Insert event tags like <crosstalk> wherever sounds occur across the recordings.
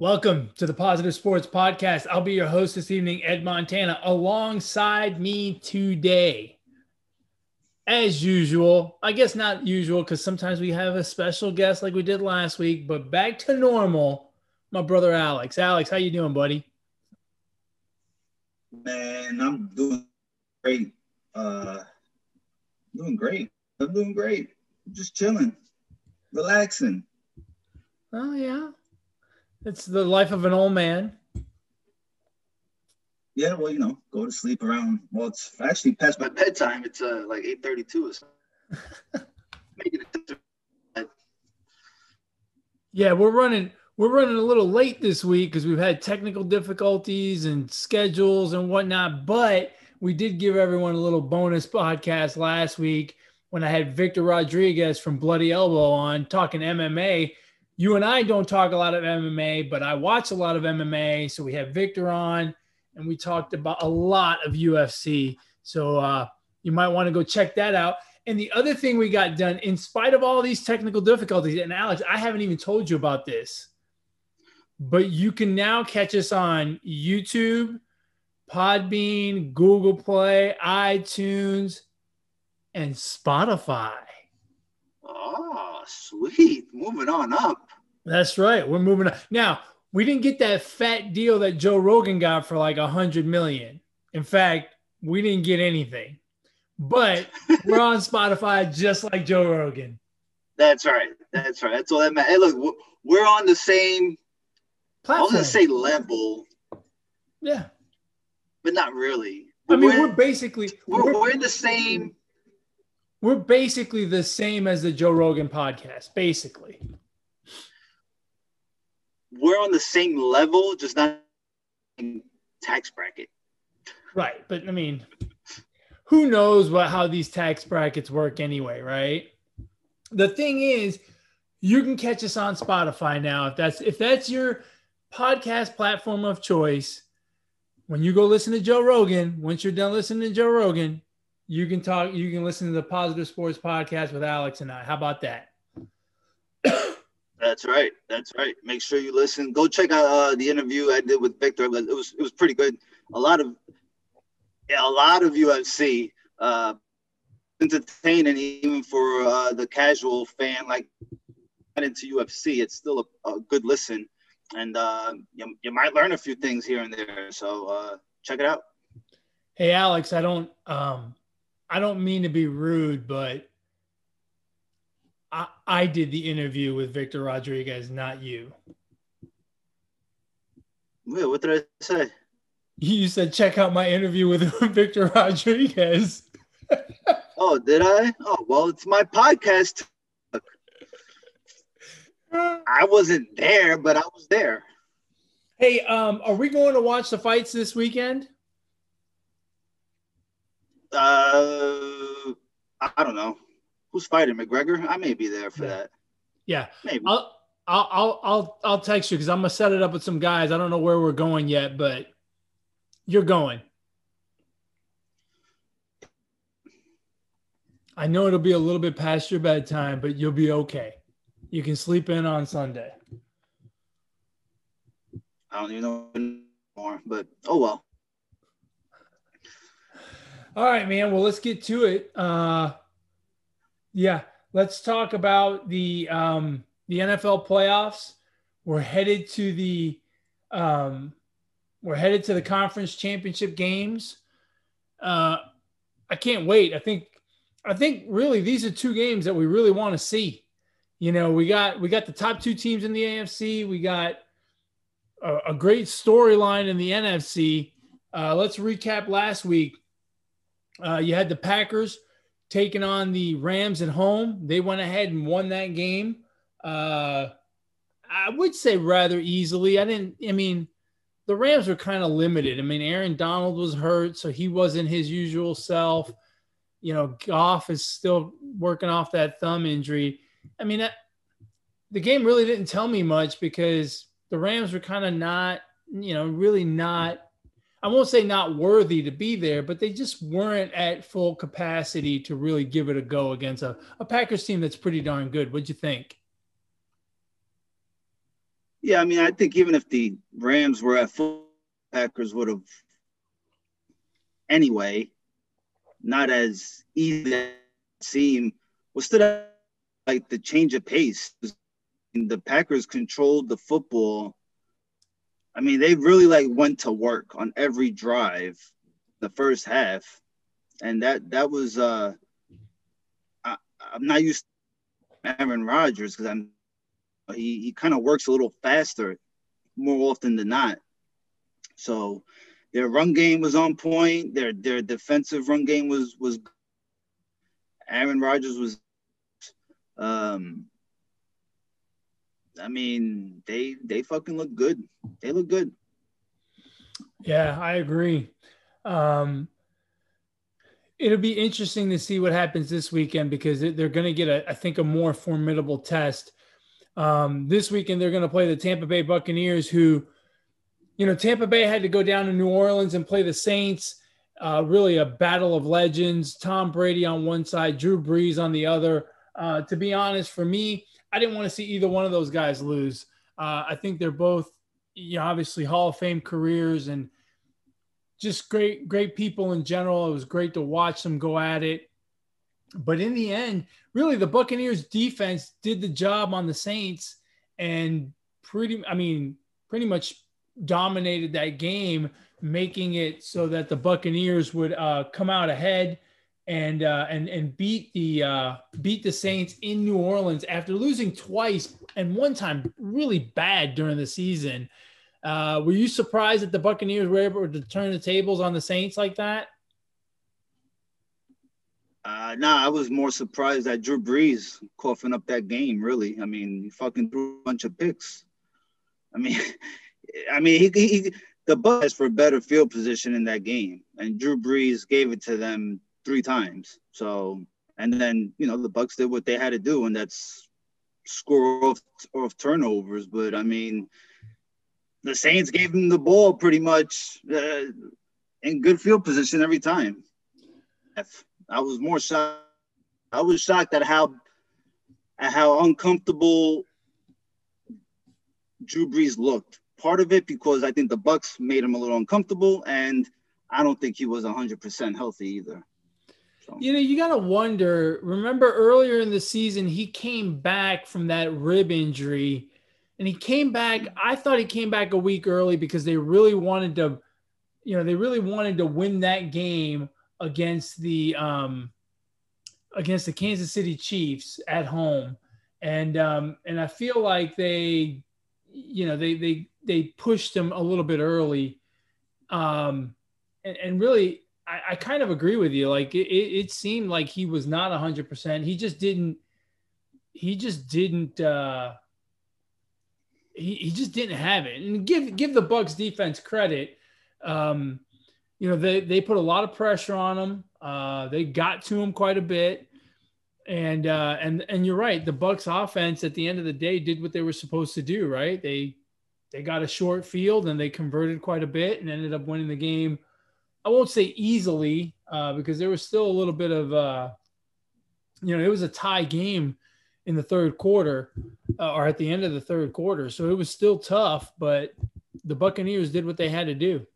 Welcome to the Positive Sports Podcast. I'll be your host this evening, Ed Montana. Alongside me today, as usual, I guess not usual because sometimes we have a special guest like we did last week, but back to normal, my brother Alex. Alex, how you doing, buddy? Man, I'm doing great. Uh, doing great. I'm doing great. Just chilling, relaxing. Oh yeah, it's the life of an old man. Yeah, well, you know, go to sleep around. Well, it's actually past my bedtime. It's uh like eight thirty-two or something. <laughs> Making it. Yeah, we're running we're running a little late this week because we've had technical difficulties and schedules and whatnot. But we did give everyone a little bonus podcast last week when I had Victor Rodriguez from Bloody Elbow on talking MMA. You and I don't talk a lot of MMA, but I watch a lot of MMA. So we have Victor on and we talked about a lot of UFC. So uh, you might want to go check that out. And the other thing we got done, in spite of all these technical difficulties, and Alex, I haven't even told you about this, but you can now catch us on YouTube, Podbean, Google Play, iTunes, and Spotify. Oh, sweet. Moving on up. That's right. We're moving on. Now, we didn't get that fat deal that Joe Rogan got for like a hundred million. In fact, we didn't get anything. But we're on Spotify just like Joe Rogan. That's right. That's right. That's all that matters. Hey, look, we're on the same Platform. I was gonna say level. Yeah. But not really. I mean, we're, we're basically we're, we're, we're in the same we're basically the same as the Joe Rogan podcast, basically. We're on the same level, just not tax bracket. Right. But I mean, who knows what how these tax brackets work anyway, right? The thing is, you can catch us on Spotify now. If that's if that's your podcast platform of choice, when you go listen to Joe Rogan, once you're done listening to Joe Rogan, you can talk, you can listen to the Positive Sports Podcast with Alex and I. How about that? That's right. That's right. Make sure you listen. Go check out uh, the interview I did with Victor. It was it was pretty good. A lot of yeah, a lot of UFC uh, entertaining even for uh, the casual fan like into UFC. It's still a, a good listen and uh, you, you might learn a few things here and there. So uh, check it out. Hey, Alex, I don't um, I don't mean to be rude, but I, I did the interview with Victor Rodriguez, not you. Wait, what did I say? You said check out my interview with <laughs> Victor Rodriguez. <laughs> oh, did I? Oh, well, it's my podcast I wasn't there, but I was there. Hey, um, are we going to watch the fights this weekend? Uh, I don't know. Who's fighting McGregor? I may be there for yeah. that. Yeah, maybe. I'll I'll I'll I'll text you because I'm gonna set it up with some guys. I don't know where we're going yet, but you're going. I know it'll be a little bit past your bedtime, but you'll be okay. You can sleep in on Sunday. I don't even know anymore, but oh well. All right, man. Well, let's get to it. Uh, yeah, let's talk about the um, the NFL playoffs. We're headed to the um, we're headed to the conference championship games. Uh, I can't wait. I think I think really these are two games that we really want to see you know, we got we got the top two teams in the AFC. We got a, a great storyline in the NFC. Uh, let's recap last week. Uh, you had the Packers taking on the Rams at home. They went ahead and won that game. Uh, I would say rather easily. I didn't. I mean, the Rams were kind of limited. I mean, Aaron Donald was hurt, so he wasn't his usual self. You know, Goff is still working off that thumb injury. I mean, the game really didn't tell me much because the Rams were kind of not, you know, really not. I won't say not worthy to be there, but they just weren't at full capacity to really give it a go against a, a Packers team that's pretty darn good. What'd you think? Yeah, I mean, I think even if the Rams were at full, Packers would have anyway, not as easy as seem. Was still like the change of pace. The Packers controlled the football. I mean, they really like went to work on every drive the first half. And that that was uh I, I'm not used to Aaron Rodgers because I'm he, he kind of works a little faster more often than not. So their run game was on point. Their their defensive run game was was Aaron Rodgers was um I mean they they fucking look good. They look good. Yeah, I agree. Um it'll be interesting to see what happens this weekend because they're going to get a I think a more formidable test um, this weekend, they're going to play the Tampa Bay Buccaneers, who, you know, Tampa Bay had to go down to New Orleans and play the Saints. Uh, really a battle of legends. Tom Brady on one side, Drew Brees on the other. Uh, to be honest, for me, I didn't want to see either one of those guys lose. Uh, I think they're both, you know, obviously Hall of Fame careers and just great, great people in general. It was great to watch them go at it. But in the end, really the Buccaneers defense did the job on the Saints and pretty I mean pretty much dominated that game making it so that the Buccaneers would uh, come out ahead and uh, and and beat the uh, beat the Saints in New Orleans after losing twice and one time really bad during the season. Uh, were you surprised that the Buccaneers were able to turn the tables on the Saints like that? Uh, nah, I was more surprised that Drew Brees coughing up that game. Really, I mean, he fucking threw a bunch of picks. I mean, <laughs> I mean, he, he the Bucs for better field position in that game, and Drew Brees gave it to them three times. So, and then you know the Bucs did what they had to do, and that's score off off turnovers. But I mean, the Saints gave them the ball pretty much uh, in good field position every time. I was more shocked. I was shocked at how at how uncomfortable Drew Brees looked. Part of it because I think the Bucs made him a little uncomfortable, and I don't think he was 100% healthy either. You know, you got to wonder. Remember earlier in the season, he came back from that rib injury, and he came back. I thought he came back a week early because they really wanted to, you know, they really wanted to win that game against the um, against the Kansas City Chiefs at home, and um, and I feel like they, you know, they they they pushed him a little bit early, um, and, and really. I, I kind of agree with you. Like it, it seemed like he was not hundred percent. He just didn't. He just didn't. Uh, he, he just didn't have it. And give give the Bucs defense credit. Um, you know, they, they put a lot of pressure on him. Uh, they got to him quite a bit. And uh, and and you're right. The Bucs offense at the end of the day did what they were supposed to do. Right? They they got a short field and they converted quite a bit and ended up winning the game. I won't say easily uh, because there was still a little bit of uh, you know it was a tie game in the third quarter uh, or at the end of the third quarter, so it was still tough. But the Buccaneers did what they had to do.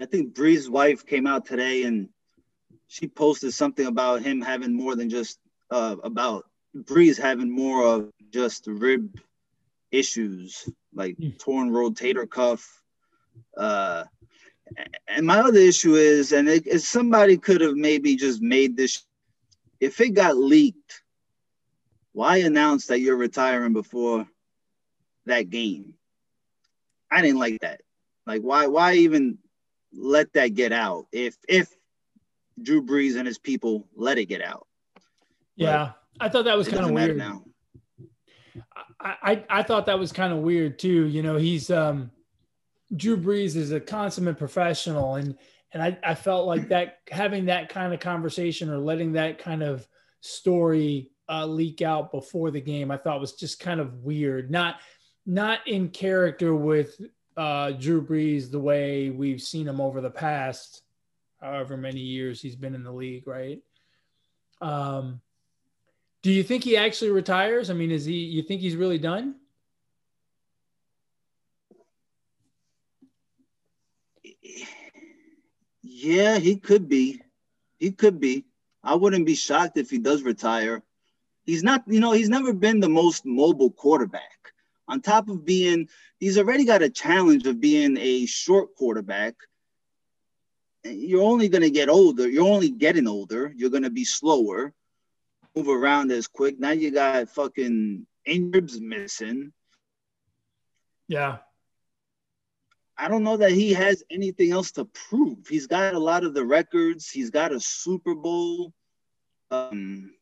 I think Brees' wife came out today and she posted something about him having more than just uh, about Brees having more of just rib issues, like mm. torn rotator cuff. Uh, and my other issue is, and it, if somebody could have maybe just made this, if it got leaked, why announce that you're retiring before that game? I didn't like that. Like, why? Why even let that get out if if Drew Brees and his people let it get out. Yeah, I thought that was kind of weird. Now. I, I I thought that was kind of weird too. You know, he's um Drew Brees is a consummate professional and and I, I felt like <clears throat> that having that kind of conversation or letting that kind of story uh, leak out before the game, I thought was just kind of weird. Not not in character with uh, Drew Brees the way we've seen him over the past however many years he's been in the league, right? Um, Do you think he actually retires? I mean, is he? You think he's really done? Yeah, he could be. He could be. I wouldn't be shocked if he does retire. He's not, you know, he's never been the most mobile quarterback. On top of being, he's already got a challenge of being a short quarterback. You're only going to get older. You're only getting older. You're going to be slower, move around as quick. Now you got fucking injuries missing. Yeah. I don't know that he has anything else to prove. He's got a lot of the records. He's got a Super Bowl. Um,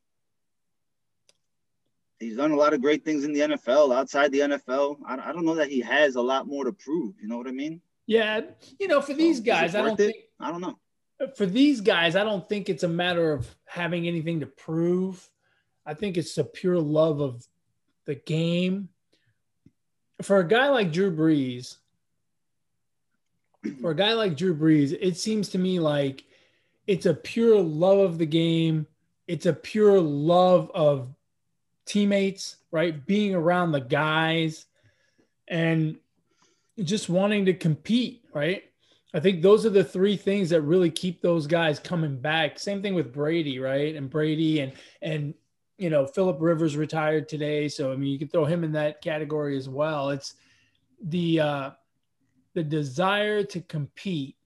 he's done a lot of great things in the NFL, outside the NFL. I, I don't know that he has a lot more to prove. You know what I mean? Yeah, you know, for these guys, I don't think. I don't know. For these guys, I don't think it's a matter of having anything to prove. I think it's a pure love of the game. For a guy like Drew Brees, for a guy like Drew Brees, it seems to me like it's a pure love of the game. It's a pure love of teammates, right? Being around the guys and just wanting to compete, right? I think those are the three things that really keep those guys coming back. Same thing with Brady, right? And Brady and and you know, Philip Rivers retired today, so I mean, you can throw him in that category as well. It's the uh the desire to compete,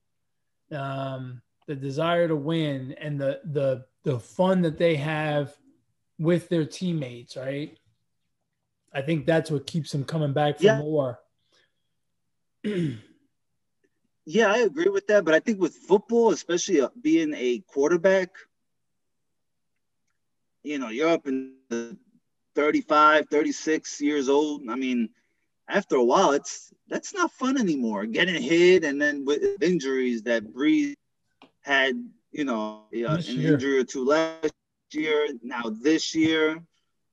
um, the desire to win, and the the the fun that they have with their teammates, right? I think that's what keeps them coming back for yeah. more. <clears throat> yeah, I agree with that, but I think with football, especially uh, being a quarterback, you know, you're up in the 35, 36 years old. I mean, after a while, it's that's not fun anymore. Getting hit and then with injuries that Brees had, you know, uh, an year. injury or two last year, now this year,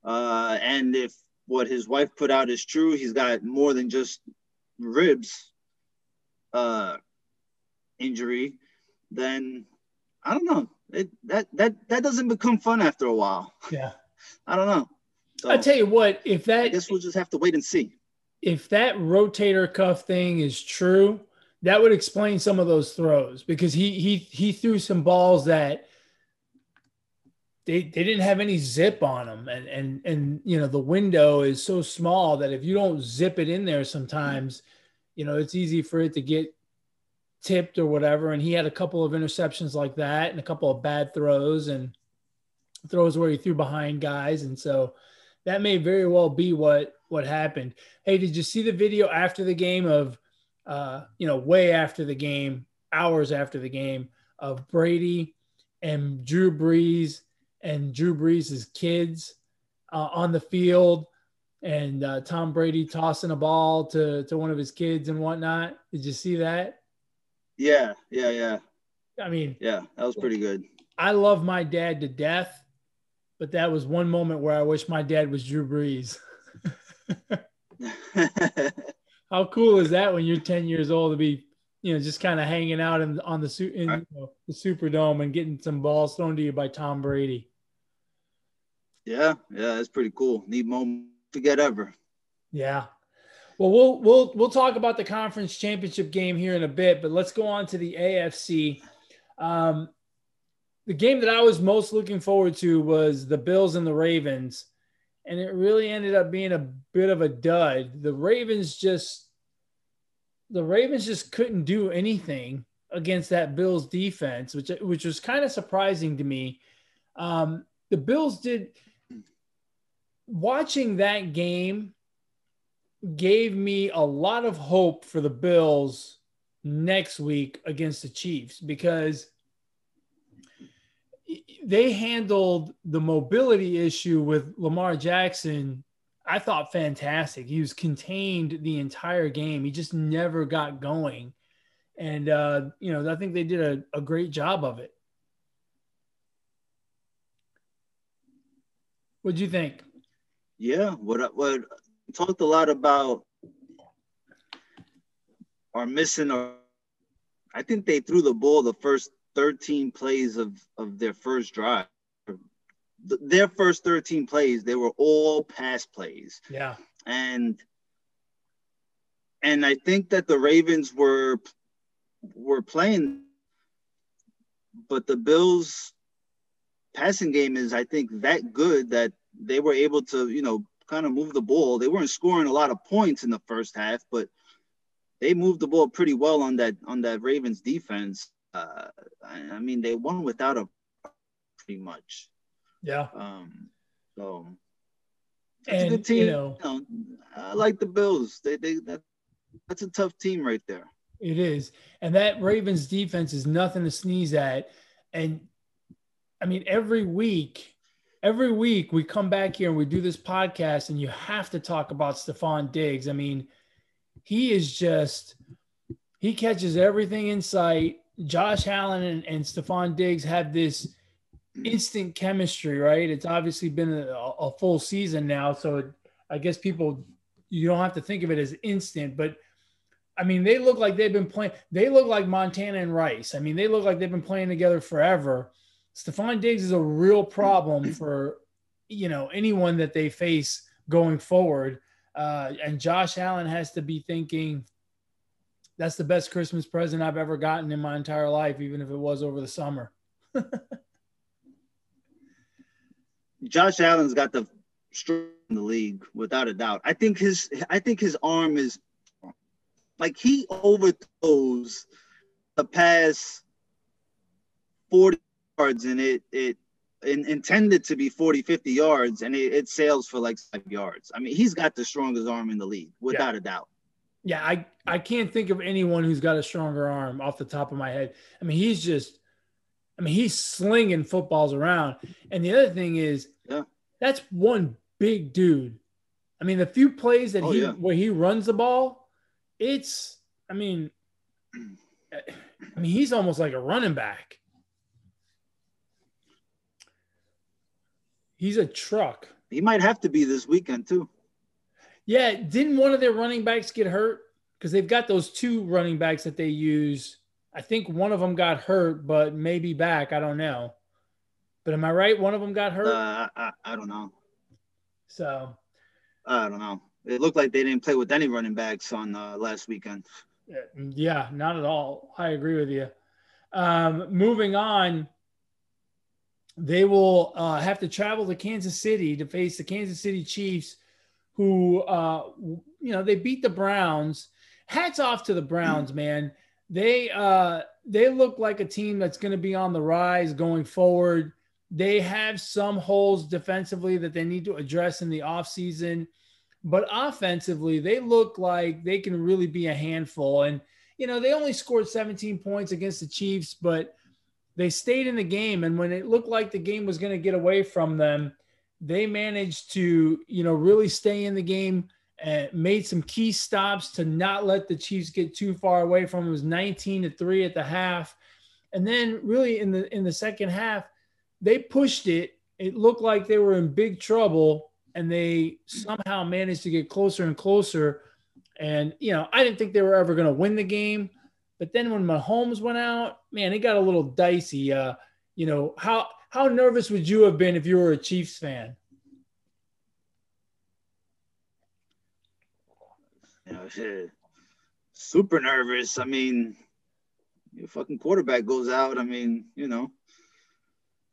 uh, and if what his wife put out is true, he's got more than just ribs uh, injury. Then I don't know. It, that that that doesn't become fun after a while. Yeah, <laughs> I don't know. So, I tell you what, if that, I guess we'll just have to wait and see if that rotator cuff thing is true, that would explain some of those throws because he he he threw some balls that they, they didn't have any zip on them. And and and you know the window is so small that if you don't zip it in there sometimes you know it's easy for it to get tipped or whatever. And he had a couple of interceptions like that and a couple of bad throws and throws where he threw behind guys. And so that may very well be what what happened. Hey, did you see the video after the game of, uh, you know, way after the game, hours after the game of Brady and Drew Brees and Drew Brees' kids uh, on the field and uh, Tom Brady tossing a ball to, to one of his kids and whatnot. Did you see that? Yeah, yeah, yeah. I mean, yeah, that was pretty good. I love my dad to death, but that was one moment where I wish my dad was Drew Brees. <laughs> How cool is that when you're 10 years old to be, you know, just kind of hanging out in, on the, in, you know, the Superdome and getting some balls thrown to you by Tom Brady? Yeah, yeah, that's pretty cool. Neat moment to get ever. Yeah. Well, we'll we'll we'll talk about the conference championship game here in a bit, but let's go on to the AFC. Um, the game that I was most looking forward to was the Bills and the Ravens and it really ended up being a bit of a dud. The Ravens just the Ravens just couldn't do anything against that Bills defense, which which was kind of surprising to me. Um, the Bills did watching that game gave me a lot of hope for the Bills next week against the Chiefs because they handled the mobility issue with Lamar Jackson. I thought fantastic. He was contained the entire game. He just never got going. And, uh, you know, I think they did a, a great job of it. What'd you think? Yeah, what what talked a lot about are missing I think they threw the ball the first 13 plays of, of their first drive. their first 13 plays, they were all pass plays. Yeah. And and I think that the Ravens were were playing, but the Bills passing game is, I think, that good that they were able to, you know, kind of move the ball. They weren't scoring a lot of points in the first half, but they moved the ball pretty well on that on that Ravens defense. Uh, I, mean, they won without a pretty much. Yeah. Um, so that's and, a good team. You know, you know, I like the Bills. They they that, that's a tough team right there. It is, and that Ravens defense is nothing to sneeze at. And I mean, every week, every week we come back here and we do this podcast, and you have to talk about Stefon Diggs. I mean, he is just he catches everything in sight. Josh Allen and, and Stefon Diggs have this instant chemistry, right? It's obviously been a, a full season now, so it, I guess people you don't have to think of it as instant, but I mean, they look like they've been playing. They look like Montana and Rice. I mean, they look like they've been playing together forever. Stefon Diggs is a real problem <clears throat> for you know anyone that they face going forward. Uh, and Josh Allen has to be thinking, that's the best Christmas present I've ever gotten in my entire life, even if it was over the summer. <laughs> Josh Allen's got the in the league without a doubt. I think his I think his arm is like he overthrows the pass 40 yards and it it in, intended to be 40 50 yards and it, it, sails for like five yards i mean he's got the strongest arm in the league without yeah. a doubt yeah i i can't think of anyone who's got a stronger arm off the top of my head i mean he's just i mean he's slinging footballs around and the other thing is yeah that's one big dude i mean the few plays that oh, he yeah. where he runs the ball it's i mean i mean he's almost like a running back He's a truck. He might have to be this weekend too. Yeah, didn't one of their running backs get hurt? Because they've got those two running backs that they use. I think one of them got hurt, but maybe back. I don't know. But am I right? One of them got hurt. Uh, I, I don't know. So. I don't know. It looked like they didn't play with any running backs on uh, last weekend. Yeah, not at all. I agree with you. Um, moving on, they will uh, have to travel to Kansas City to face the Kansas City Chiefs, who, uh, you know, they beat the Browns. Hats off to the Browns, man. They uh, they look like a team that's going to be on the rise going forward. They have some holes defensively that they need to address in the offseason. But offensively, they look like they can really be a handful. And, you know, they only scored 17 points against the Chiefs, but they stayed in the game. And when it looked like the game was going to get away from them, they managed to, you know, really stay in the game and made some key stops to not let the Chiefs get too far away from them. It was 19 to 3 at the half. And then really in the in the second half, they pushed it. It looked like they were in big trouble and they somehow managed to get closer and closer. And you know, I didn't think they were ever going to win the game. But then when Mahomes went out, man, it got a little dicey. Uh, you know, how how nervous would you have been if you were a Chiefs fan? Shit, super nervous. I mean, your fucking quarterback goes out. I mean, you know,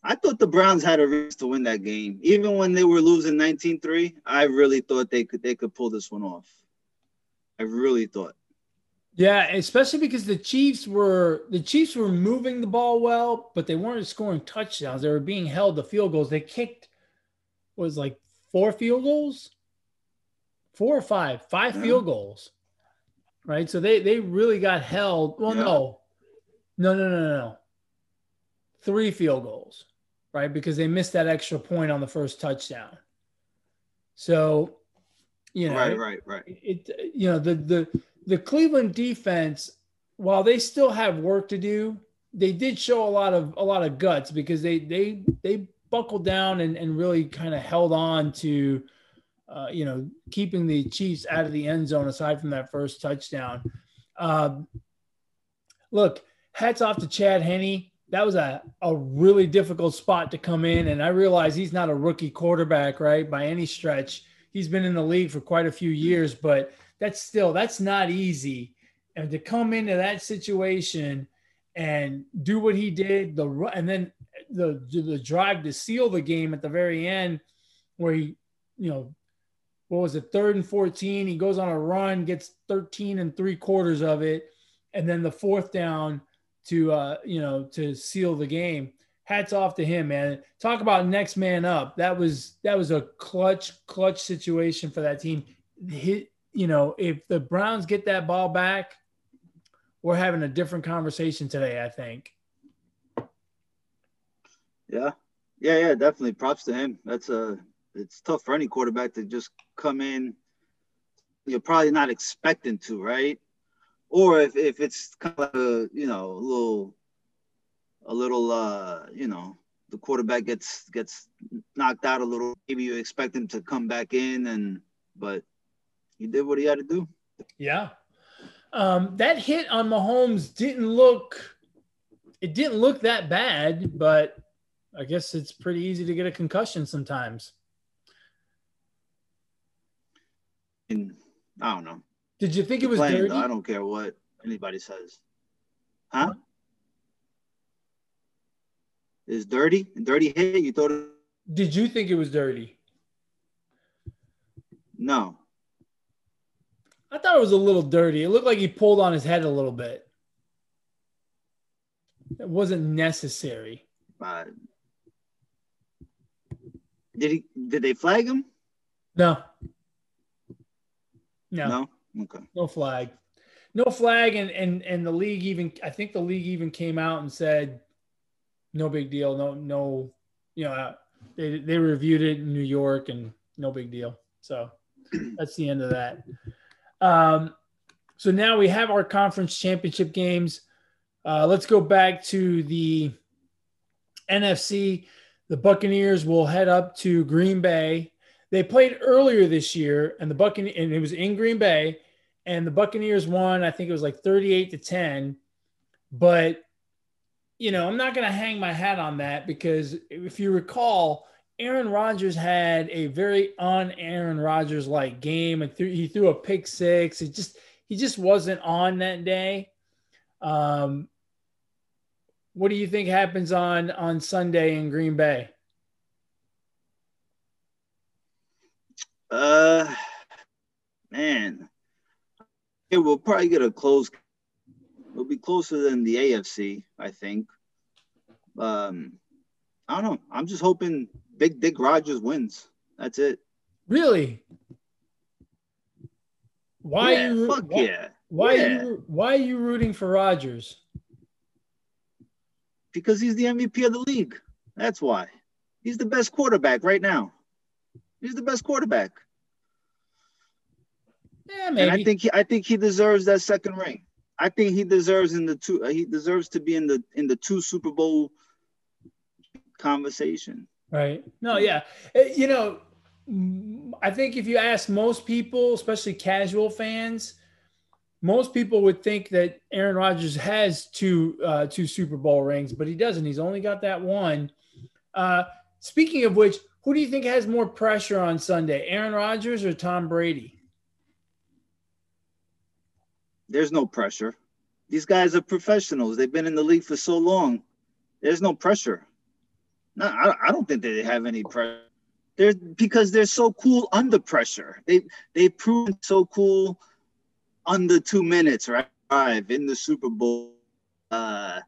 I thought the Browns had a risk to win that game. Even when they were losing 19-3, I really thought they could they could pull this one off. I really thought. Yeah, especially because the Chiefs were the Chiefs were moving the ball well, but they weren't scoring touchdowns. They were being held to field goals. They kicked was like four field goals, four or five, five yeah. field goals, right? So they they really got held. Well, yeah. no, no, no, no, no, three field goals, right? Because they missed that extra point on the first touchdown. So, you know, right, right, right. It, you know the the the Cleveland defense, while they still have work to do, they did show a lot of a lot of guts because they they they buckled down and, and really kind of held on to uh, you know keeping the Chiefs out of the end zone aside from that first touchdown. Um, look, hats off to Chad Henne. that was a, a really difficult spot to come in. And I realize he's not a rookie quarterback, right? By any stretch. He's been in the league for quite a few years, but that's still that's not easy. And to come into that situation and do what he did, the and then the the drive to seal the game at the very end, where he, you know, what was it, third and 14, he goes on a run, gets 13 and three quarters of it, and then the fourth down to uh, you know, to seal the game. Hats off to him, man. Talk about next man up. That was that was a clutch, clutch situation for that team. Hit, you know, if the Browns get that ball back, we're having a different conversation today, I think. Yeah. Yeah, yeah, definitely. Props to him. That's a it's tough for any quarterback to just come in. You're probably not expecting to, right? Or if, if it's kind of a, you know, a little a little uh, you know, the quarterback gets gets knocked out a little, maybe you expect him to come back in and but he did what he had to do. Yeah. Um, that hit on Mahomes didn't look it didn't look that bad, but I guess it's pretty easy to get a concussion sometimes. And I don't know. Did you think it was playing, dirty? Though, I don't care what anybody says. Huh? Is dirty? Dirty hit? You thought it- Did you think it was dirty? No. I thought it was a little dirty. It looked like he pulled on his head a little bit. It wasn't necessary. Uh, did he? Did they flag him? No. No. No. Okay. No flag. No flag, and and and the league even I think the league even came out and said, no big deal. No no, you know they they reviewed it in New York and no big deal. So that's the end of that. Um, so now we have our conference championship games. Uh, let's go back to the NFC. The Buccaneers will head up to Green Bay. They played earlier this year, and the Buccaneers, and it was in Green Bay, and the Buccaneers won. I think it was like 38 to 10. But, you know, I'm not going to hang my hat on that because if you recall, Aaron Rodgers had a very un Aaron Rodgers like game, and he threw a pick six. It just he just wasn't on that day. Um, what do you think happens on on Sunday in Green Bay? Uh, man, it will probably get a close. It'll be closer than the AFC, I think. Um, I don't know. I'm just hoping Big Dick Rodgers wins. That's it. Really? Why yeah, you? Fuck why, yeah. Why yeah. you? Why are you rooting for Rodgers? because he's the MVP of the league. That's why. He's the best quarterback right now. He's the best quarterback. Yeah, maybe. And I think he, I think he deserves that second ring. I think he deserves in the two. Uh, he deserves to be in the in the two Super Bowl conversation. Right. No. Yeah. Uh, you know, I think if you ask most people, especially casual fans, most people would think that Aaron Rodgers has two uh, two Super Bowl rings, but he doesn't. He's only got that one. Uh, speaking of which, who do you think has more pressure on Sunday, Aaron Rodgers or Tom Brady? There's no pressure. These guys are professionals. They've been in the league for so long. There's no pressure. No, I, I don't think they have any pressure. They're because they're so cool under pressure. They they proven so cool under two minutes, right? Five in the Super Bowl, uh,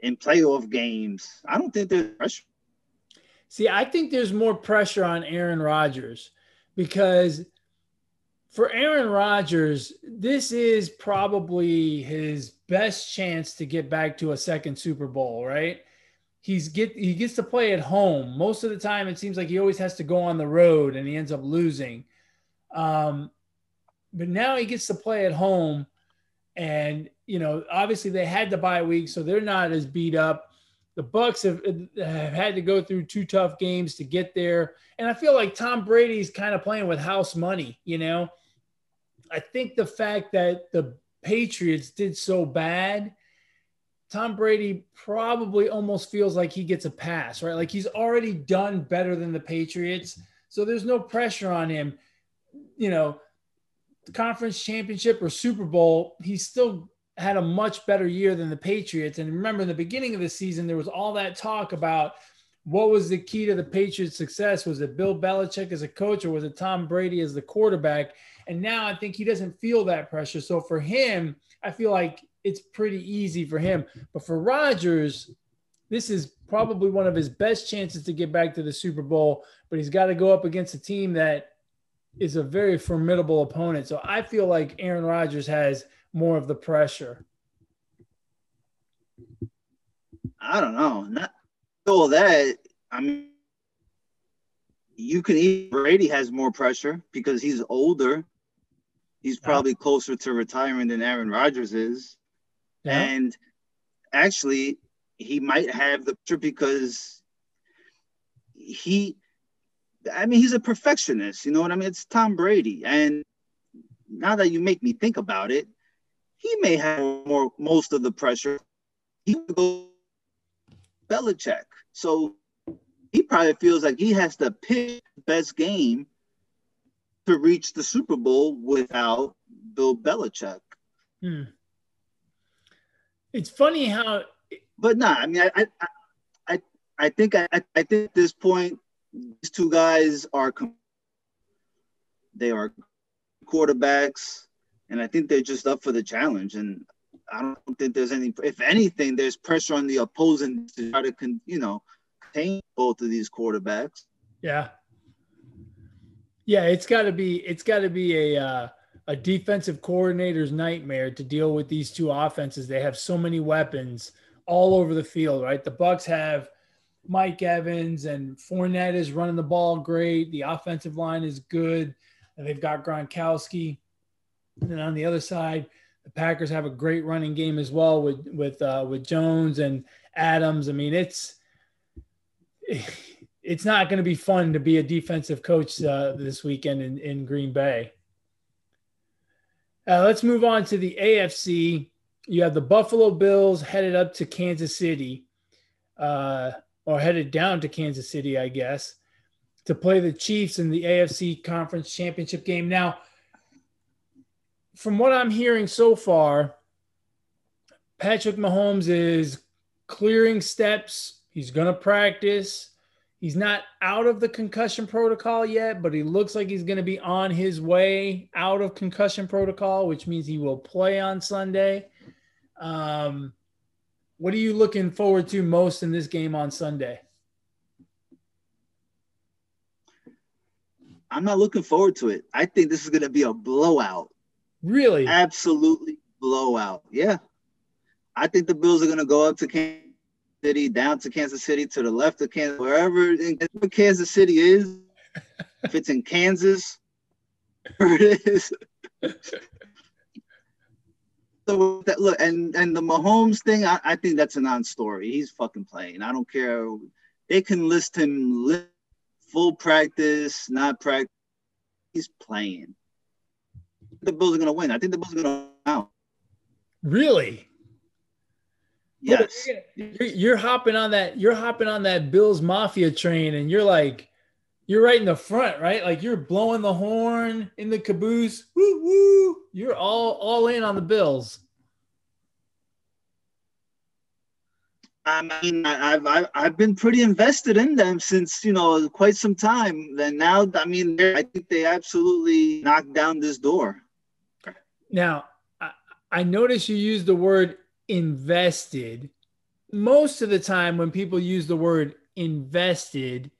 in playoff games. I don't think there's pressure. See, I think there's more pressure on Aaron Rodgers because for Aaron Rodgers, this is probably his best chance to get back to a second Super Bowl, right? He's get he gets to play at home. Most of the time it seems like he always has to go on the road and he ends up losing. Um, but now he gets to play at home. And, you know, obviously they had the bye week, so they're not as beat up. The Bucs have, have had to go through two tough games to get there. And I feel like Tom Brady's kind of playing with house money, you know. I think the fact that the Patriots did so bad Tom Brady probably almost feels like he gets a pass, right? Like he's already done better than the Patriots. So there's no pressure on him. You know, conference championship or Super Bowl, he still had a much better year than the Patriots. And remember, in the beginning of the season, there was all that talk about what was the key to the Patriots' success? Was it Bill Belichick as a coach or was it Tom Brady as the quarterback? And now I think he doesn't feel that pressure. So for him, I feel like it's pretty easy for him. But for Rodgers, this is probably one of his best chances to get back to the Super Bowl, but he's got to go up against a team that is a very formidable opponent. So I feel like Aaron Rodgers has more of the pressure. I don't know. Not all that. I mean, you can even Brady has more pressure because he's older. He's probably closer to retirement than Aaron Rodgers is. Yeah. And actually, he might have the because he, I mean, he's a perfectionist. You know what I mean? It's Tom Brady. And now that you make me think about it, he may have more most of the pressure. He would go Belichick. So he probably feels like he has to pick the best game to reach the Super Bowl without Bill Belichick. Hmm. It's funny how, but nah. I mean, I, I, I, I think I, I think at this point, these two guys are, they are quarterbacks, and I think they're just up for the challenge. And I don't think there's any, if anything, there's pressure on the opposing to try to, con, you know, contain both of these quarterbacks. Yeah. Yeah, it's got to be, it's got to be a. Uh, a defensive coordinator's nightmare to deal with these two offenses. They have so many weapons all over the field, right? The Bucs have Mike Evans and Fournette is running the ball great. The offensive line is good. And they've got Gronkowski. And on the other side, the Packers have a great running game as well with with uh, with Jones and Adams. I mean, it's it's not going to be fun to be a defensive coach uh, this weekend in, in Green Bay. Uh, let's move on to the AFC. You have the Buffalo Bills headed up to Kansas City, uh, or headed down to Kansas City, I guess, to play the Chiefs in the AFC Conference Championship game. Now, from what I'm hearing so far, Patrick Mahomes is clearing steps. He's going to practice. He's not out of the concussion protocol yet, but he looks like he's going to be on his way out of concussion protocol, which means he will play on Sunday. Um, what are you looking forward to most in this game on Sunday? I'm not looking forward to it. I think this is going to be a blowout. Really? Absolutely blowout. Yeah. I think the Bills are going to go up to Kansas City, down to Kansas City, to the left of Kansas, wherever in Kansas City is, if it's in Kansas, <laughs> where it is. so that look and and the Mahomes thing, I, I think that's a non-story. He's fucking playing. I don't care. They can list him full practice, not practice. He's playing. The Bills are gonna win. I think the Bills are gonna win out. Really? Yes. You're, you're, hopping on that. You're hopping on that Bills Mafia train, and you're like, you're right in the front, right? Like you're blowing the horn in the caboose. Woo woo! You're all all in on the Bills. I mean, I've, I've I've been pretty invested in them since you know quite some time. And now, I mean, I think they absolutely knocked down this door. Now, I, I notice you used the word invested, most of the time when people use the word invested,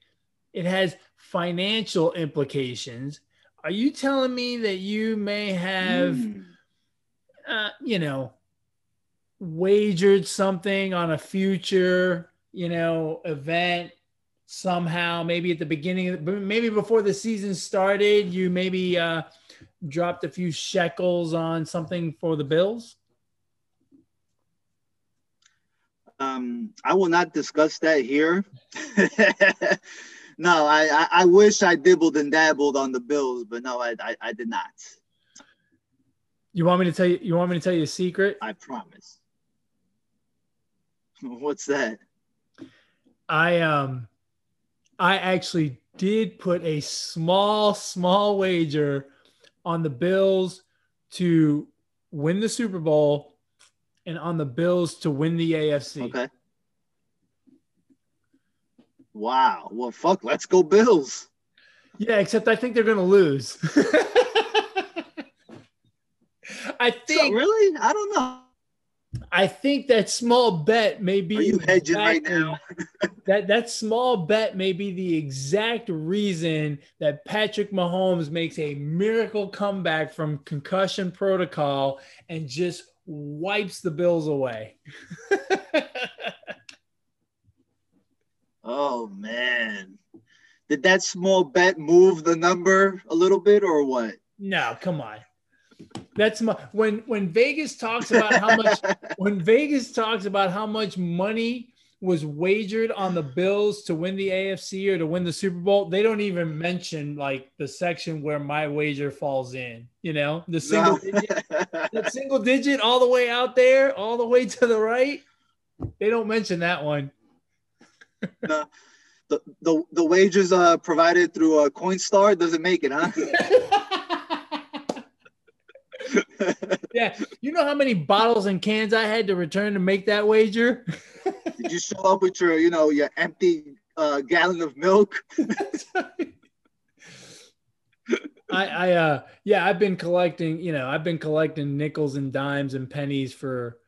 it has financial implications. Are you telling me that you may have, mm. uh, you know, wagered something on a future, you know, event somehow? Maybe at the beginning, maybe before the season started, you maybe uh, dropped a few shekels on something for the Bills. Um, I will not discuss that here. <laughs> no, I, I, I wish I dibbled and dabbled on the Bills, but no, I, I, I did not. You want me to tell you? You want me to tell you a secret? I promise. <laughs> What's that? I um I actually did put a small, small wager on the Bills to win the Super Bowl and on the Bills to win the AFC. Okay. Wow. Well, fuck. Let's go Bills. Yeah, except I think they're going to lose. <laughs> I think. So, really? I don't know. I think that small bet may be. Are you hedging right now? <laughs> that that small bet may be the exact reason that Patrick Mahomes makes a miracle comeback from concussion protocol and just wipes the Bills away. <laughs> oh man. Did that small bet move the number a little bit or what? No, come on. That's my when when Vegas talks about how much <laughs> when Vegas talks about how much money was wagered on the Bills to win the AFC or to win the Super Bowl, they don't even mention like the section where my wager falls in. You know, the single no. digit, that <laughs> single digit all the way out there, all the way to the right. They don't mention that one. no, the the, the wagers uh, provided through a uh, Coinstar doesn't make it, huh? <laughs> yeah, you know how many bottles and cans I had to return to make that wager? <laughs> Did you show up with your, you know, your empty uh, gallon of milk? <laughs> I, I, uh, yeah, I've been collecting, you know, I've been collecting nickels and dimes and pennies for,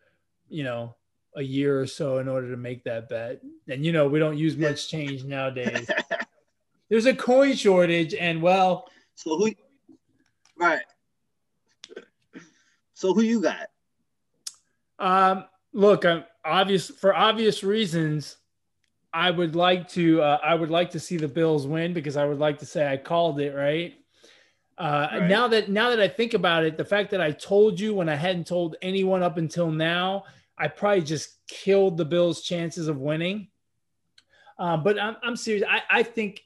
you know, a year or so in order to make that bet. And, you know, we don't use much change nowadays. <laughs> There's a coin shortage, and well, so who, right. So who you got? Um, look, I'm obvious for obvious reasons. I would like to. Uh, I would like to see the Bills win because I would like to say I called it right. Uh, right. Now that now that I think about it, the fact that I told you when I hadn't told anyone up until now, I probably just killed the Bills' chances of winning. Uh, but I'm, I'm serious. I, I think,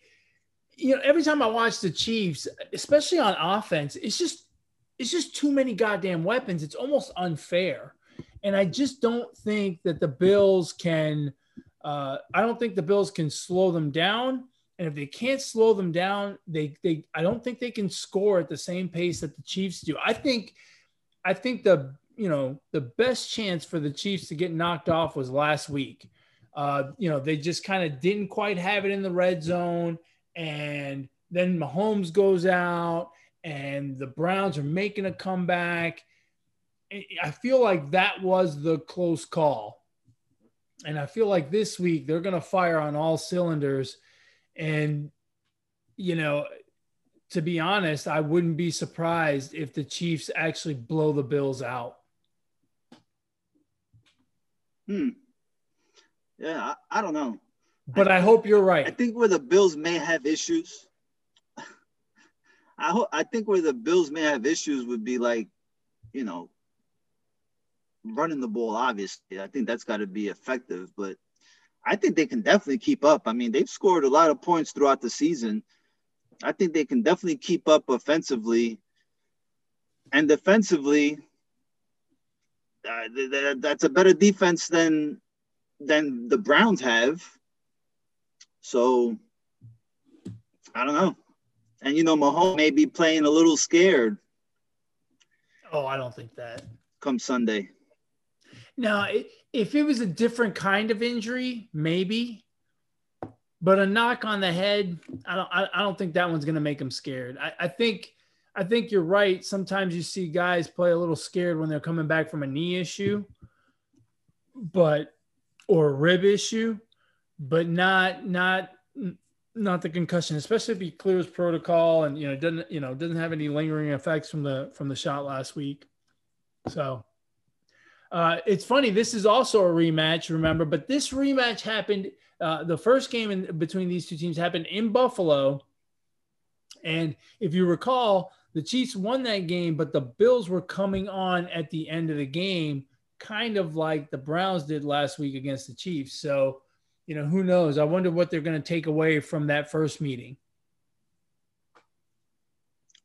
you know, every time I watch the Chiefs, especially on offense, it's just it's just too many goddamn weapons. It's almost unfair. And I just don't think that the Bills can, uh, I don't think the Bills can slow them down. And if they can't slow them down, they, they, I don't think they can score at the same pace that the Chiefs do. I think, I think the, you know, the best chance for the Chiefs to get knocked off was last week. Uh, you know, they just kind of didn't quite have it in the red zone. And then Mahomes goes out and the Browns are making a comeback. I feel like that was the close call. And I feel like this week they're going to fire on all cylinders. And, you know, to be honest, I wouldn't be surprised if the Chiefs actually blow the Bills out. Hmm. Yeah, I, I don't know. But I, I hope you're right. I think where the Bills may have issues <laughs> I ho- I think where the Bills may have issues would be like, you know, running the ball. Obviously, I think that's got to be effective, but I think they can definitely keep up. I mean, they've scored a lot of points throughout the season. I think they can definitely keep up offensively and defensively. Uh, th- th- that's a better defense than than the Browns have. So I don't know. And you know, Mahomes may be playing a little scared. Oh, I don't think that. Come Sunday. No, it, if it was a different kind of injury, maybe. But a knock on the head, I don't. I, I don't think that one's going to make him scared. I, I think. I think you're right. Sometimes you see guys play a little scared when they're coming back from a knee issue, but or a rib issue, but not not not the concussion, especially if he clears protocol and you know doesn't you know doesn't have any lingering effects from the from the shot last week. So uh, it's funny. This is also a rematch, remember, but this rematch happened. Uh, the first game in between these two teams happened in Buffalo, and if you recall, the Chiefs won that game, but the Bills were coming on at the end of the game, kind of like the Browns did last week against the Chiefs. So you know, who knows? I wonder what they're going to take away from that first meeting.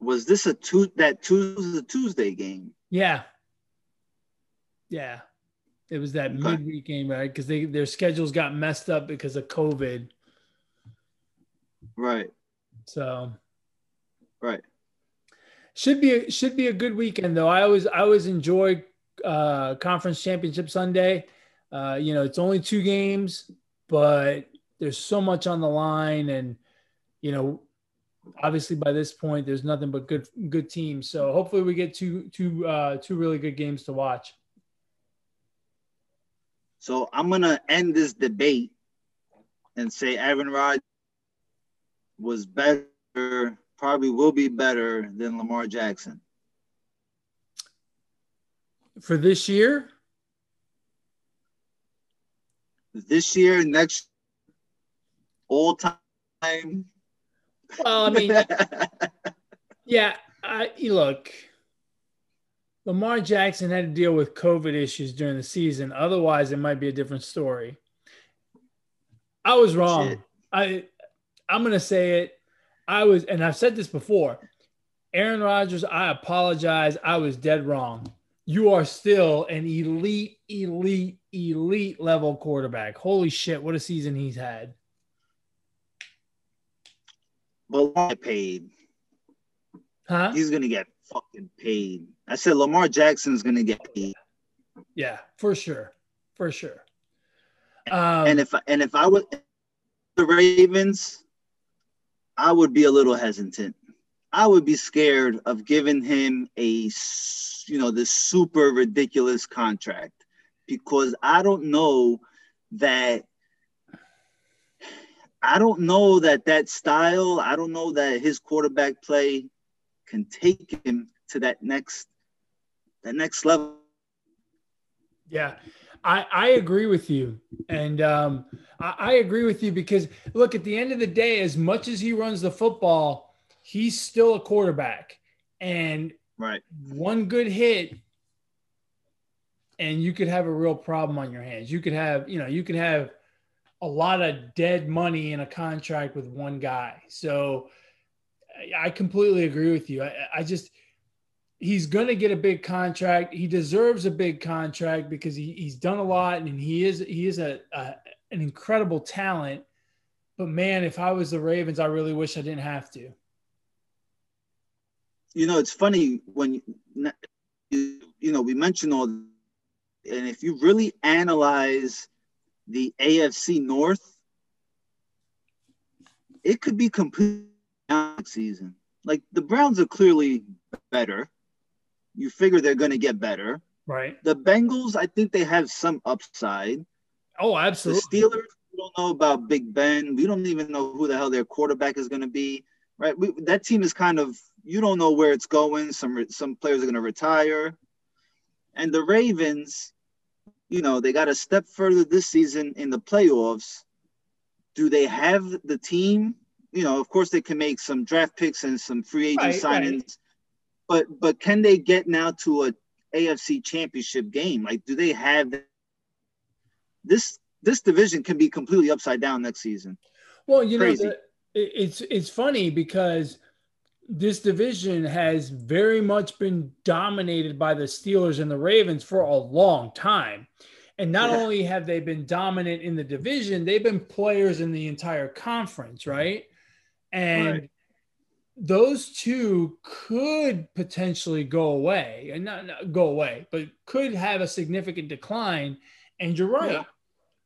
Was this a two that Tuesday Tuesday game? Yeah. Yeah. It was that okay. midweek game, right? Because they their schedules got messed up because of COVID. Right. So. Right. Should be a, should be a good weekend though. I always I always enjoy uh, conference championship Sunday. Uh, you know, it's only two games, but there's so much on the line, and you know, obviously by this point, there's nothing but good good teams. So hopefully, we get two two uh, two really good games to watch. So I'm gonna end this debate and say Aaron Rodgers was better, probably will be better than Lamar Jackson for this year. This year, next, all time. Well, I mean, <laughs> yeah. I look. Lamar Jackson had to deal with COVID issues during the season. Otherwise, it might be a different story. I was wrong. I I'm gonna say it. I was, and I've said this before. Aaron Rodgers, I apologize. I was dead wrong. You are still an elite, elite, elite level quarterback. Holy shit, what a season he's had. Well, I paid. Huh? He's gonna get fucking paid. I said Lamar Jackson's gonna get paid. Yeah, for sure, for sure. Um, and if and if I was the Ravens, I would be a little hesitant. I would be scared of giving him a you know this super ridiculous contract because I don't know that I don't know that that style, I don't know that his quarterback play can take him to that next that next level. Yeah. I, I agree with you. And um, I, I agree with you because look, at the end of the day, as much as he runs the football, he's still a quarterback. And right. one good hit and you could have a real problem on your hands. You could have, you know, you could have a lot of dead money in a contract with one guy. So I completely agree with you. I, I just he's going to get a big contract. He deserves a big contract because he, he's done a lot and he is he is a, a an incredible talent. But man, if I was the Ravens, I really wish I didn't have to. You know, it's funny when you, you know we mentioned all, and if you really analyze the AFC North, it could be complete season. Like the Browns are clearly better. You figure they're going to get better. Right. The Bengals, I think they have some upside. Oh, absolutely. The Steelers, we don't know about Big Ben. We don't even know who the hell their quarterback is going to be. Right. We, that team is kind of you don't know where it's going. Some some players are going to retire, and the Ravens, you know, they got a step further this season in the playoffs. Do they have the team? You know, of course they can make some draft picks and some free agent right, signings, right. But but can they get now to a AFC championship game? Like, do they have this? This division can be completely upside down next season. Well, you Crazy. know, the, it's it's funny because this division has very much been dominated by the Steelers and the Ravens for a long time. And not yeah. only have they been dominant in the division, they've been players in the entire conference, right? And right. Those two could potentially go away and not, not, go away, but could have a significant decline. And you're right. Yeah.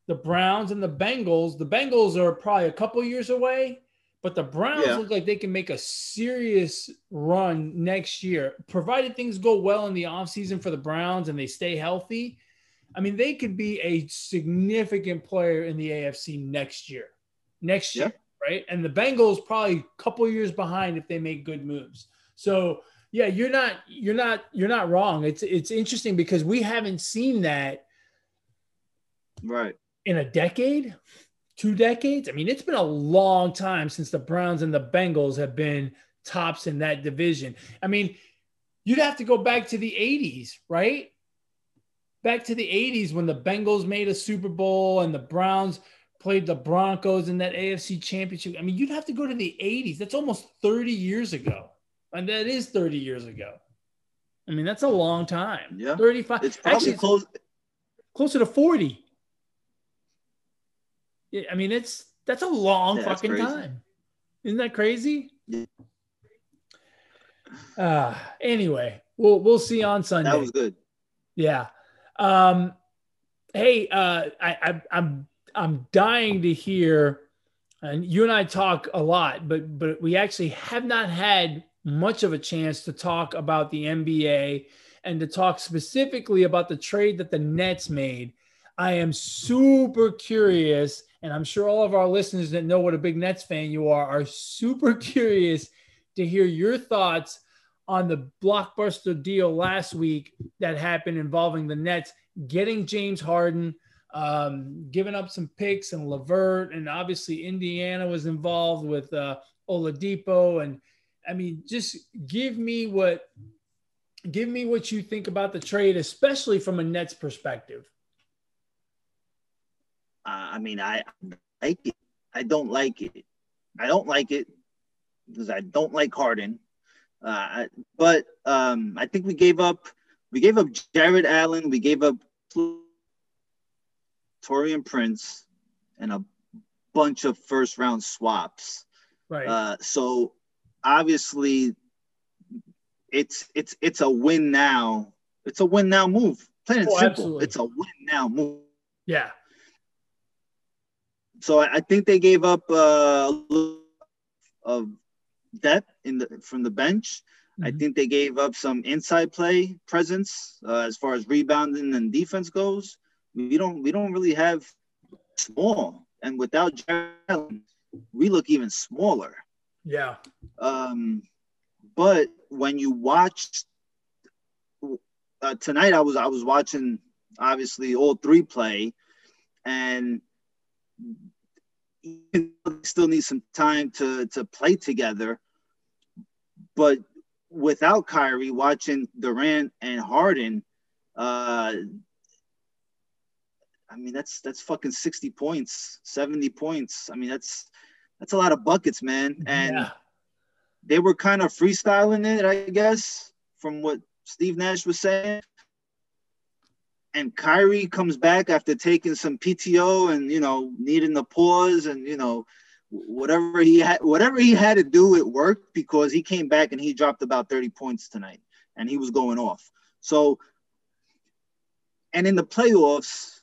The Browns and the Bengals, the Bengals are probably a couple years away but the Browns yeah. look like they can make a serious run next year, provided things go well in the offseason for the Browns and they stay healthy. I mean, they could be a significant player in the AFC next year. Next year, yeah. Right? And the Bengals probably a couple years behind if they make good moves. So yeah, you're not you're not you're not wrong. It's it's interesting because we haven't seen that right in a decade two decades. I mean, it's been a long time since the Browns and the Bengals have been tops in that division. I mean, you'd have to go back to the 80s, right? Back to the 80s when the Bengals made a Super Bowl and the Browns played the Broncos in that AFC championship. I mean, you'd have to go to the 80s. That's almost 30 years ago. And that is 30 years ago. I mean, that's a long time. Yeah. 35. It's Actually, close closer to 40. Yeah, I mean, it's that's a long yeah, fucking time. Isn't that crazy? Yeah. Uh, <sighs> anyway, we'll we'll see on Sunday. That was good. Yeah. Um, hey, uh, I, I I'm I'm dying to hear, and you and I talk a lot, but but we actually have not had much of a chance to talk about the NBA and to talk specifically about the trade that the Nets made. I am super curious, and I'm sure all of our listeners that know what a big Nets fan you are are super <laughs> curious to hear your thoughts on the blockbuster deal last week that happened involving the Nets getting James Harden, um, giving up some picks and LeVert, and obviously Indiana was involved with uh, Oladipo. And I mean, just give me what give me what you think about the trade, especially from a Nets perspective. Uh, I mean, I like it. I don't like it. I don't like it because I don't like Harden. Uh, but um, I think we gave up. We gave up Jarrett Allen. We gave up Taurean Prince, and a bunch of first round swaps. Right. Uh, so obviously, it's it's it's a win now. It's a win now move. Plain and oh, simple. Absolutely. It's a win now move. Yeah. So I, I think they gave up uh, a little of depth in the from the bench. Mm-hmm. I think they gave up some inside play presence uh, as far as rebounding and defense goes. We don't we don't really have small, and without Jalen, we look even smaller. Yeah. Um, but when you watch uh, tonight, I was I was watching obviously all three play, and you still need some time to to play together. But without Kyrie, watching Durant and Harden, uh, I mean that's that's fucking sixty points, seventy points. I mean that's that's a lot of buckets, man. And yeah. they were kind of freestyling it, I guess, from what Steve Nash was saying and Kyrie comes back after taking some PTO and you know needing the pause and you know whatever he had whatever he had to do it worked because he came back and he dropped about 30 points tonight and he was going off. So and in the playoffs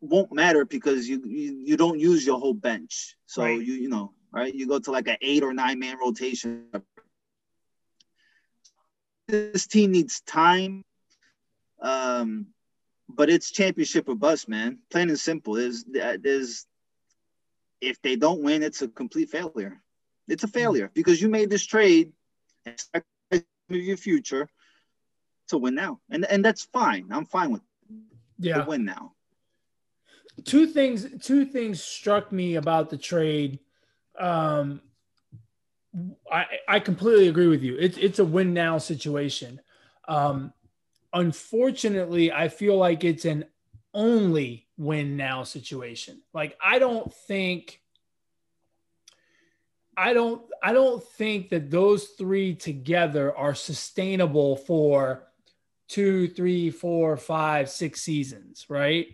won't matter because you you, you don't use your whole bench. So right. you you know, right? You go to like an 8 or 9 man rotation. This team needs time um but it's championship or bust, man. Plain and simple. There's there's if they don't win, it's a complete failure. It's a failure because you made this trade your future to win now, and and that's fine. I'm fine with yeah win now. Two things. Two things struck me about the trade. Um, I I completely agree with you. It's it's a win now situation. Um, unfortunately, I feel like it's an only win now situation. Like I don't think I don't I don't think that those three together are sustainable for two, three, four, five, six seasons, right?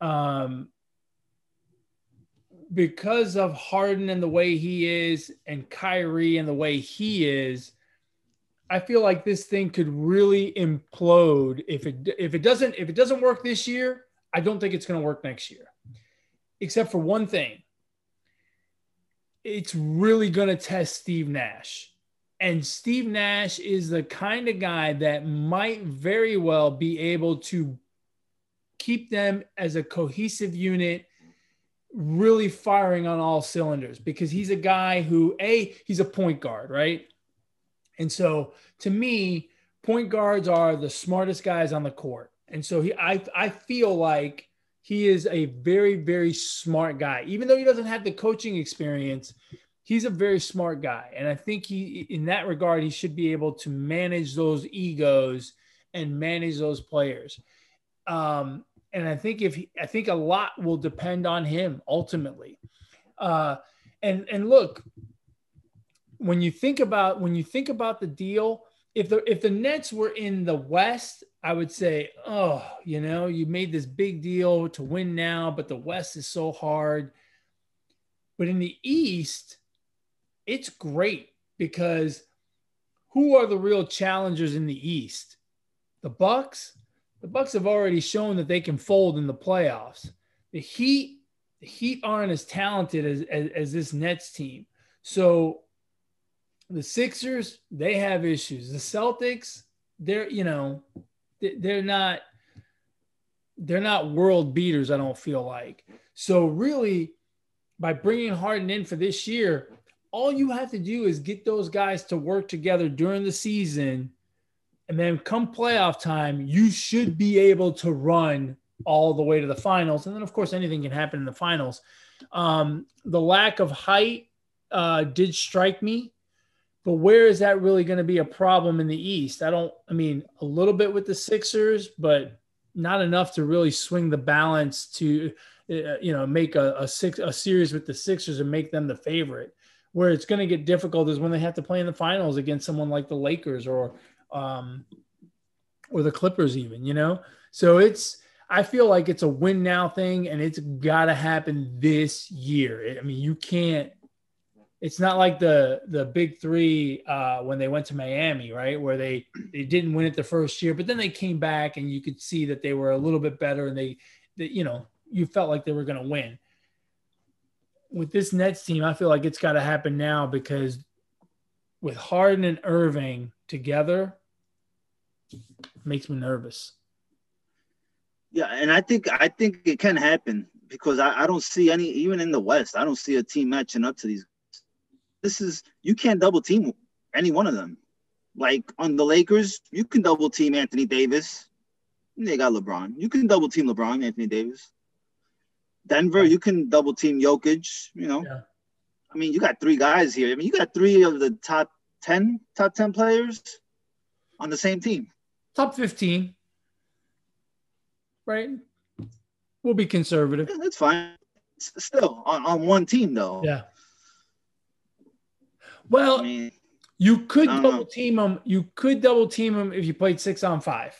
Um because of Harden and the way he is and Kyrie and the way he is, I feel like this thing could really implode if it if it doesn't if it doesn't work this year. I don't think it's going to work next year, except for one thing. It's really going to test Steve Nash, and Steve Nash is the kind of guy that might very well be able to keep them as a cohesive unit really firing on all cylinders because he's a guy who a he's a point guard right and so to me, point guards are the smartest guys on the court. And so he I I feel like he is a very, very smart guy. Even though he doesn't have the coaching experience, he's a very smart guy. And I think he in that regard, he should be able to manage those egos and manage those players. Um, and I think if he, I think a lot will depend on him ultimately. Uh, and and look, when you think about when you think about the deal, if the if the Nets were in the West, I would say, oh, you know, you made this big deal to win now, but the West is so hard. But in the East, it's great because who are the real challengers in the East? The Bucks. The Bucks have already shown that they can fold in the playoffs. The Heat, the Heat aren't as talented as, as, as this Nets team. So the Sixers, they have issues. The Celtics, they're, you know, they're not they're not world beaters, I don't feel like. So really by bringing Harden in for this year, all you have to do is get those guys to work together during the season and then come playoff time, you should be able to run all the way to the finals. And then, of course, anything can happen in the finals. Um, the lack of height uh, did strike me, but where is that really going to be a problem in the East? I don't, I mean, a little bit with the Sixers, but not enough to really swing the balance to, uh, you know, make a, a six a series with the Sixers and make them the favorite. Where it's going to get difficult is when they have to play in the finals against someone like the Lakers or um, or the Clippers, even, you know? So it's, I feel like it's a win now thing and it's got to happen this year. I mean, you can't, it's not like the the big three uh, when they went to Miami, right? Where they they didn't win it the first year, but then they came back and you could see that they were a little bit better and they, they you know, you felt like they were going to win. With this Nets team, I feel like it's got to happen now because with Harden and Irving together, makes me nervous. Yeah, and I think I think it can happen because I, I don't see any even in the West. I don't see a team matching up to these. This is you can't double team any one of them. Like on the Lakers, you can double team Anthony Davis. They got LeBron. You can double team LeBron, Anthony Davis. Denver, you can double team Jokic. You know, yeah. I mean, you got three guys here. I mean, you got three of the top ten, top ten players on the same team top 15, right? We'll be conservative. Yeah, that's fine. Still on, on one team, though. Yeah. Well, I mean, you could double know. team them. You could double team them if you played six on five.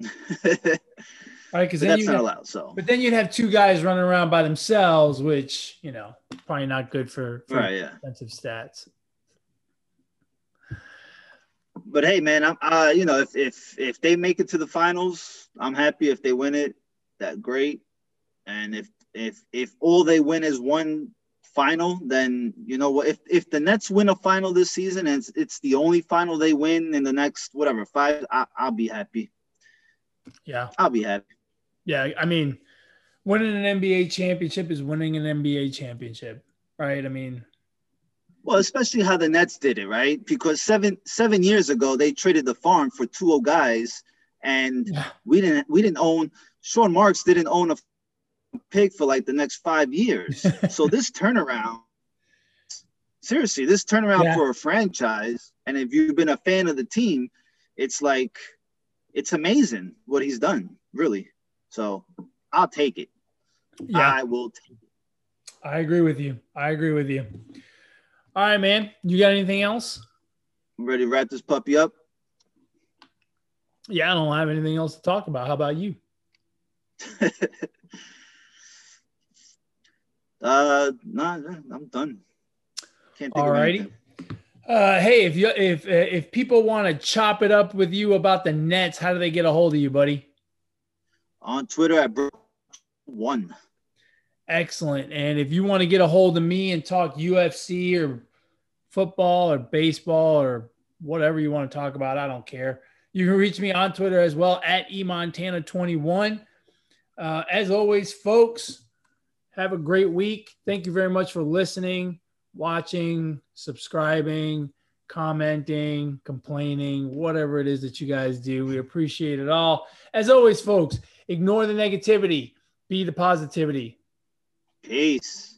<laughs> right? Because that's not have, allowed. So, but then you'd have two guys running around by themselves, which you know probably not good for, for right, yeah. defensive stats but hey, man, I'm uh, you know, if if if they make it to the finals, I'm happy. If they win it, that great. And if if if all they win is one final, then you know what? If if the Nets win a final this season and it's, it's the only final they win in the next whatever five, I, I'll be happy. Yeah, I'll be happy. Yeah, I mean, winning an NBA championship is winning an NBA championship, right? I mean, well, especially how the Nets did it, right? Because seven seven years ago they traded the farm for two old guys, and yeah. we didn't we didn't own Sean Marks didn't own a pig for like the next five years. <laughs> so this turnaround, seriously, this turnaround yeah. for a franchise, and if you've been a fan of the team, it's like it's amazing what he's done, really. So I'll take it. Yeah. I will take it. I agree with you. I agree with you. All right, man. You got anything else? I'm ready to wrap this puppy up. Yeah, I don't have anything else to talk about. How about you? <laughs> uh, nah, I'm done. Can't think All righty. Uh, hey, if you if if people want to chop it up with you about the Nets, how do they get a hold of you, buddy? On Twitter at bro one. Excellent. And if you want to get a hold of me and talk UFC or football or baseball or whatever you want to talk about, I don't care. You can reach me on Twitter as well at emontana21. Uh, as always, folks, have a great week. Thank you very much for listening, watching, subscribing, commenting, complaining, whatever it is that you guys do. We appreciate it all. As always, folks, ignore the negativity, be the positivity. Peace.